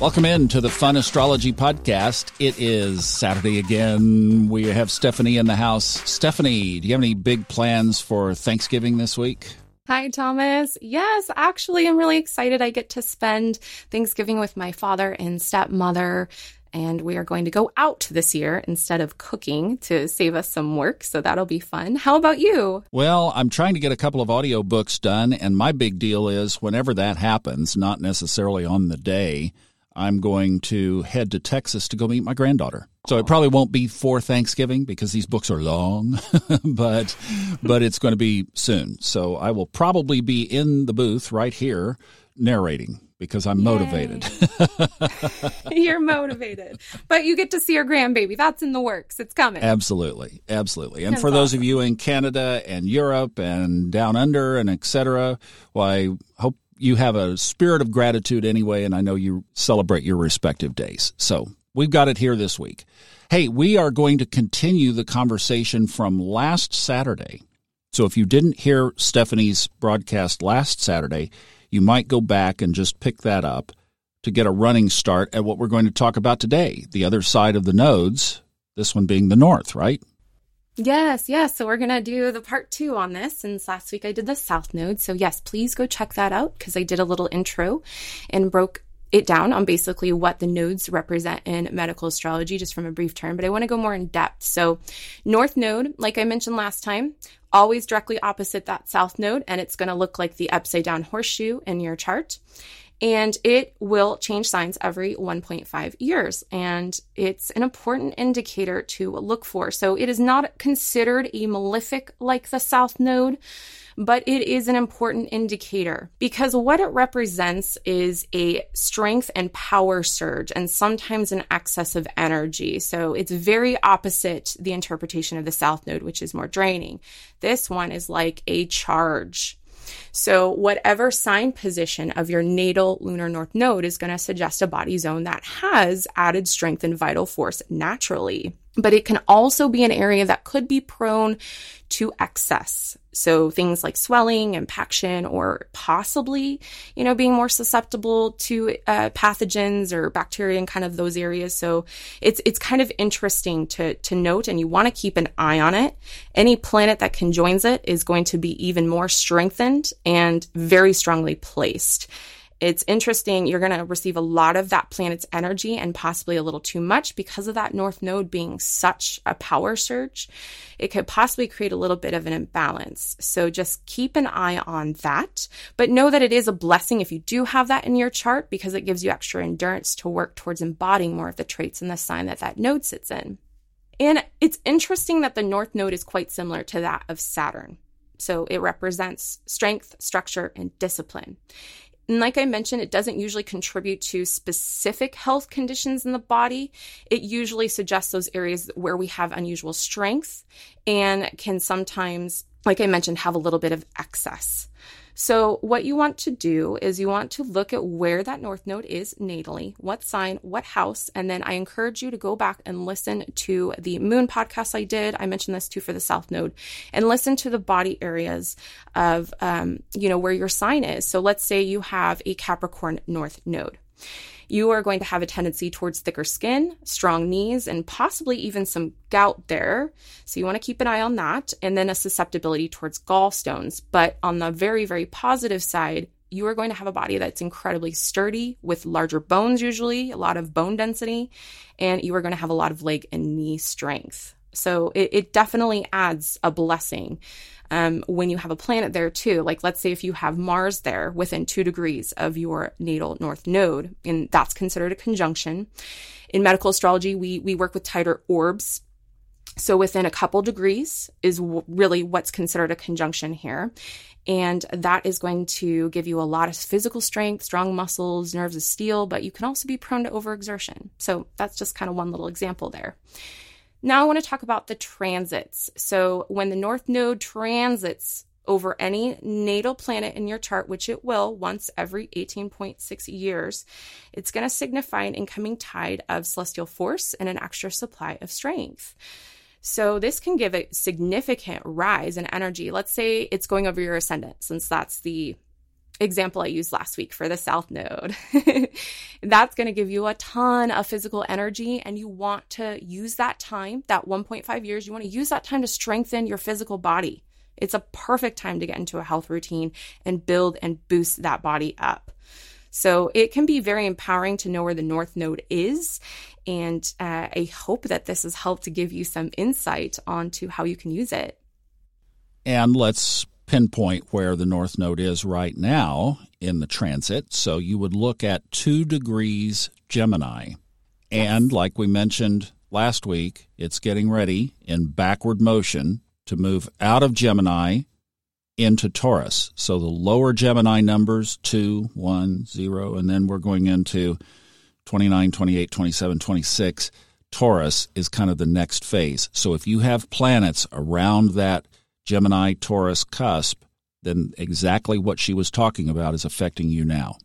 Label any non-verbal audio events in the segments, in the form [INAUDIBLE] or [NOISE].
Welcome in to the Fun Astrology Podcast. It is Saturday again. We have Stephanie in the house. Stephanie, do you have any big plans for Thanksgiving this week? Hi, Thomas. Yes, actually, I'm really excited. I get to spend Thanksgiving with my father and stepmother. And we are going to go out this year instead of cooking to save us some work. So that'll be fun. How about you? Well, I'm trying to get a couple of audio books done. And my big deal is whenever that happens, not necessarily on the day, I'm going to head to Texas to go meet my granddaughter. So it probably won't be for Thanksgiving because these books are long, [LAUGHS] but but it's going to be soon. So I will probably be in the booth right here narrating because I'm Yay. motivated. [LAUGHS] You're motivated. But you get to see your grandbaby. That's in the works. It's coming. Absolutely. Absolutely. And That's for those awesome. of you in Canada and Europe and down under and etc., why hope you have a spirit of gratitude anyway, and I know you celebrate your respective days. So we've got it here this week. Hey, we are going to continue the conversation from last Saturday. So if you didn't hear Stephanie's broadcast last Saturday, you might go back and just pick that up to get a running start at what we're going to talk about today the other side of the nodes, this one being the north, right? Yes, yes. So we're going to do the part two on this. Since last week I did the South Node. So, yes, please go check that out because I did a little intro and broke it down on basically what the nodes represent in medical astrology, just from a brief term. But I want to go more in depth. So, North Node, like I mentioned last time, always directly opposite that South Node, and it's going to look like the upside down horseshoe in your chart and it will change signs every 1.5 years. And it's an important indicator to look for. So it is not considered a malefic like the South Node, but it is an important indicator because what it represents is a strength and power surge and sometimes an excess of energy. So it's very opposite the interpretation of the South Node, which is more draining. This one is like a charge. So, whatever sign position of your natal lunar north node is going to suggest a body zone that has added strength and vital force naturally. But it can also be an area that could be prone to excess. So things like swelling, impaction, or possibly, you know, being more susceptible to uh, pathogens or bacteria in kind of those areas. So it's it's kind of interesting to to note, and you want to keep an eye on it. Any planet that conjoins it is going to be even more strengthened and very strongly placed. It's interesting. You're going to receive a lot of that planet's energy and possibly a little too much because of that north node being such a power surge. It could possibly create a little bit of an imbalance. So just keep an eye on that, but know that it is a blessing if you do have that in your chart because it gives you extra endurance to work towards embodying more of the traits in the sign that that node sits in. And it's interesting that the north node is quite similar to that of Saturn. So it represents strength, structure, and discipline. And like I mentioned, it doesn't usually contribute to specific health conditions in the body. It usually suggests those areas where we have unusual strength and can sometimes, like I mentioned, have a little bit of excess. So, what you want to do is you want to look at where that north node is natally, what sign, what house, and then I encourage you to go back and listen to the moon podcast I did. I mentioned this too for the south node, and listen to the body areas of, um, you know, where your sign is. So, let's say you have a Capricorn north node you are going to have a tendency towards thicker skin, strong knees, and possibly even some gout there. So you want to keep an eye on that. And then a susceptibility towards gallstones. But on the very, very positive side, you are going to have a body that's incredibly sturdy with larger bones, usually, a lot of bone density, and you are going to have a lot of leg and knee strength. So it, it definitely adds a blessing um, when you have a planet there too. Like, let's say if you have Mars there within two degrees of your natal north node, and that's considered a conjunction. In medical astrology, we we work with tighter orbs. So within a couple degrees is w- really what's considered a conjunction here. And that is going to give you a lot of physical strength, strong muscles, nerves of steel, but you can also be prone to overexertion. So that's just kind of one little example there. Now I want to talk about the transits. So when the North Node transits over any natal planet in your chart, which it will once every 18.6 years, it's going to signify an incoming tide of celestial force and an extra supply of strength. So this can give a significant rise in energy. Let's say it's going over your ascendant, since that's the example I used last week for the South Node. [LAUGHS] That's going to give you a ton of physical energy, and you want to use that time, that 1.5 years, you want to use that time to strengthen your physical body. It's a perfect time to get into a health routine and build and boost that body up. So it can be very empowering to know where the North Node is. And uh, I hope that this has helped to give you some insight onto how you can use it. And let's pinpoint where the North Node is right now in the transit. So you would look at two degrees Gemini. And like we mentioned last week, it's getting ready in backward motion to move out of Gemini into Taurus. So the lower Gemini numbers, 2, 1, 0, and then we're going into 29, 28, 27, 26. Taurus is kind of the next phase. So if you have planets around that Gemini Taurus cusp, then exactly what she was talking about is affecting you now.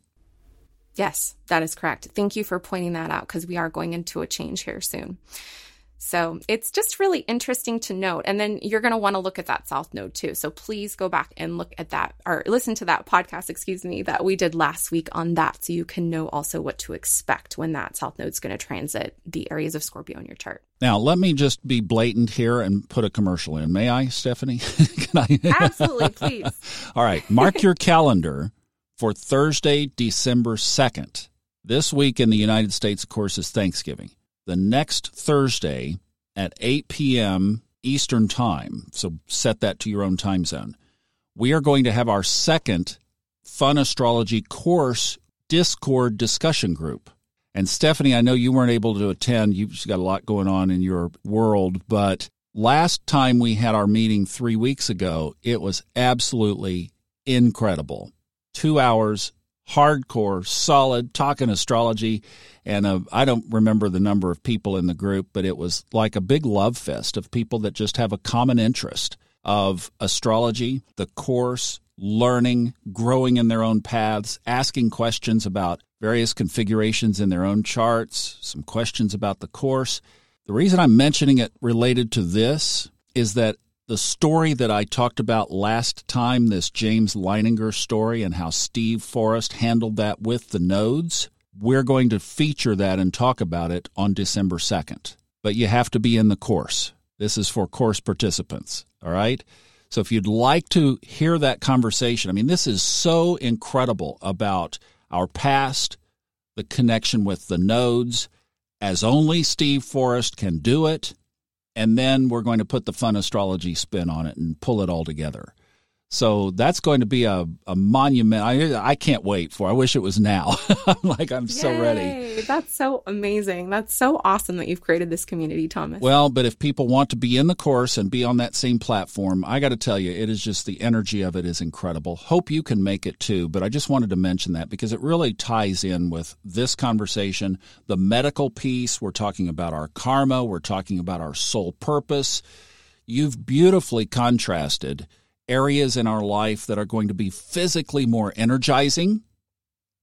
Yes, that is correct. Thank you for pointing that out because we are going into a change here soon. So it's just really interesting to note. And then you're going to want to look at that South Node too. So please go back and look at that or listen to that podcast, excuse me, that we did last week on that. So you can know also what to expect when that South Node is going to transit the areas of Scorpio in your chart. Now, let me just be blatant here and put a commercial in. May I, Stephanie? [LAUGHS] Can I? Absolutely, please. [LAUGHS] All right. Mark your calendar for Thursday, December 2nd. This week in the United States, of course, is Thanksgiving the next Thursday at 8 p.m. Eastern Time. So set that to your own time zone. We are going to have our second Fun Astrology course Discord discussion group. And Stephanie, I know you weren't able to attend. You've got a lot going on in your world, but last time we had our meeting three weeks ago, it was absolutely incredible. Two hours, hardcore, solid, talking astrology. And uh, I don't remember the number of people in the group, but it was like a big love fest of people that just have a common interest of astrology, the course, learning, growing in their own paths, asking questions about various configurations in their own charts, some questions about the course. The reason I'm mentioning it related to this is that the story that I talked about last time, this James Leininger story, and how Steve Forrest handled that with the nodes, we're going to feature that and talk about it on December 2nd. But you have to be in the course. This is for course participants. All right. So if you'd like to hear that conversation, I mean, this is so incredible about our past, the connection with the nodes, as only Steve Forrest can do it and then we're going to put the fun astrology spin on it and pull it all together. So that's going to be a, a monument. I, I can't wait for. I wish it was now. [LAUGHS] I'm like I'm Yay, so ready. That's so amazing. That's so awesome that you've created this community, Thomas. Well, but if people want to be in the course and be on that same platform, I got to tell you, it is just the energy of it is incredible. Hope you can make it too. But I just wanted to mention that because it really ties in with this conversation, the medical piece. We're talking about our karma. We're talking about our soul purpose. You've beautifully contrasted areas in our life that are going to be physically more energizing,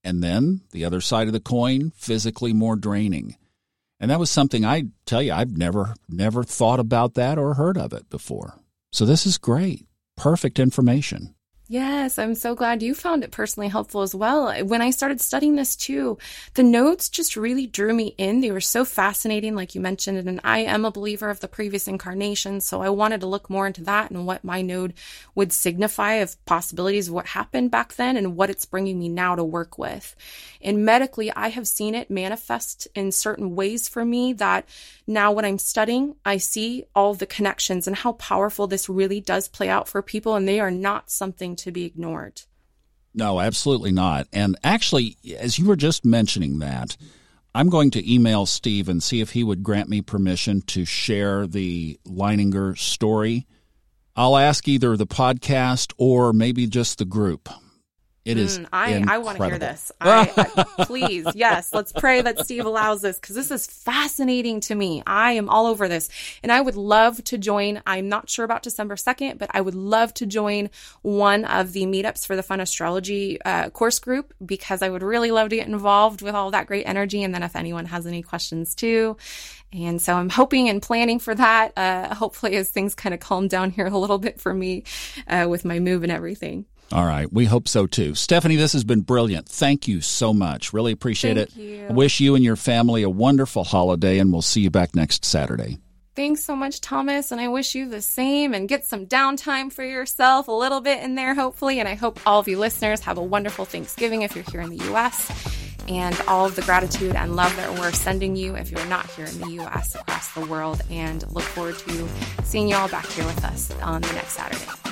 and then the other side of the coin, physically more draining. And that was something I tell you, I've never, never thought about that or heard of it before. So this is great. Perfect information. Yes, I'm so glad you found it personally helpful as well. When I started studying this too, the nodes just really drew me in. They were so fascinating, like you mentioned, and I am a believer of the previous incarnation. So I wanted to look more into that and what my node would signify of possibilities of what happened back then and what it's bringing me now to work with. And medically, I have seen it manifest in certain ways for me that now when I'm studying, I see all the connections and how powerful this really does play out for people. And they are not something to be ignored. No, absolutely not. And actually, as you were just mentioning that, I'm going to email Steve and see if he would grant me permission to share the Leininger story. I'll ask either the podcast or maybe just the group. It is. Mm, I I want to hear this. I, I, [LAUGHS] please, yes, let's pray that Steve allows this because this is fascinating to me. I am all over this, and I would love to join. I'm not sure about December second, but I would love to join one of the meetups for the Fun Astrology uh, course group because I would really love to get involved with all that great energy. And then if anyone has any questions too, and so I'm hoping and planning for that. Uh, hopefully, as things kind of calm down here a little bit for me uh, with my move and everything. All right. We hope so too. Stephanie, this has been brilliant. Thank you so much. Really appreciate Thank it. you. I wish you and your family a wonderful holiday, and we'll see you back next Saturday. Thanks so much, Thomas, and I wish you the same and get some downtime for yourself, a little bit in there, hopefully. And I hope all of you listeners have a wonderful Thanksgiving if you're here in the US, and all of the gratitude and love that we're sending you if you're not here in the US across the world. And look forward to seeing you all back here with us on the next Saturday.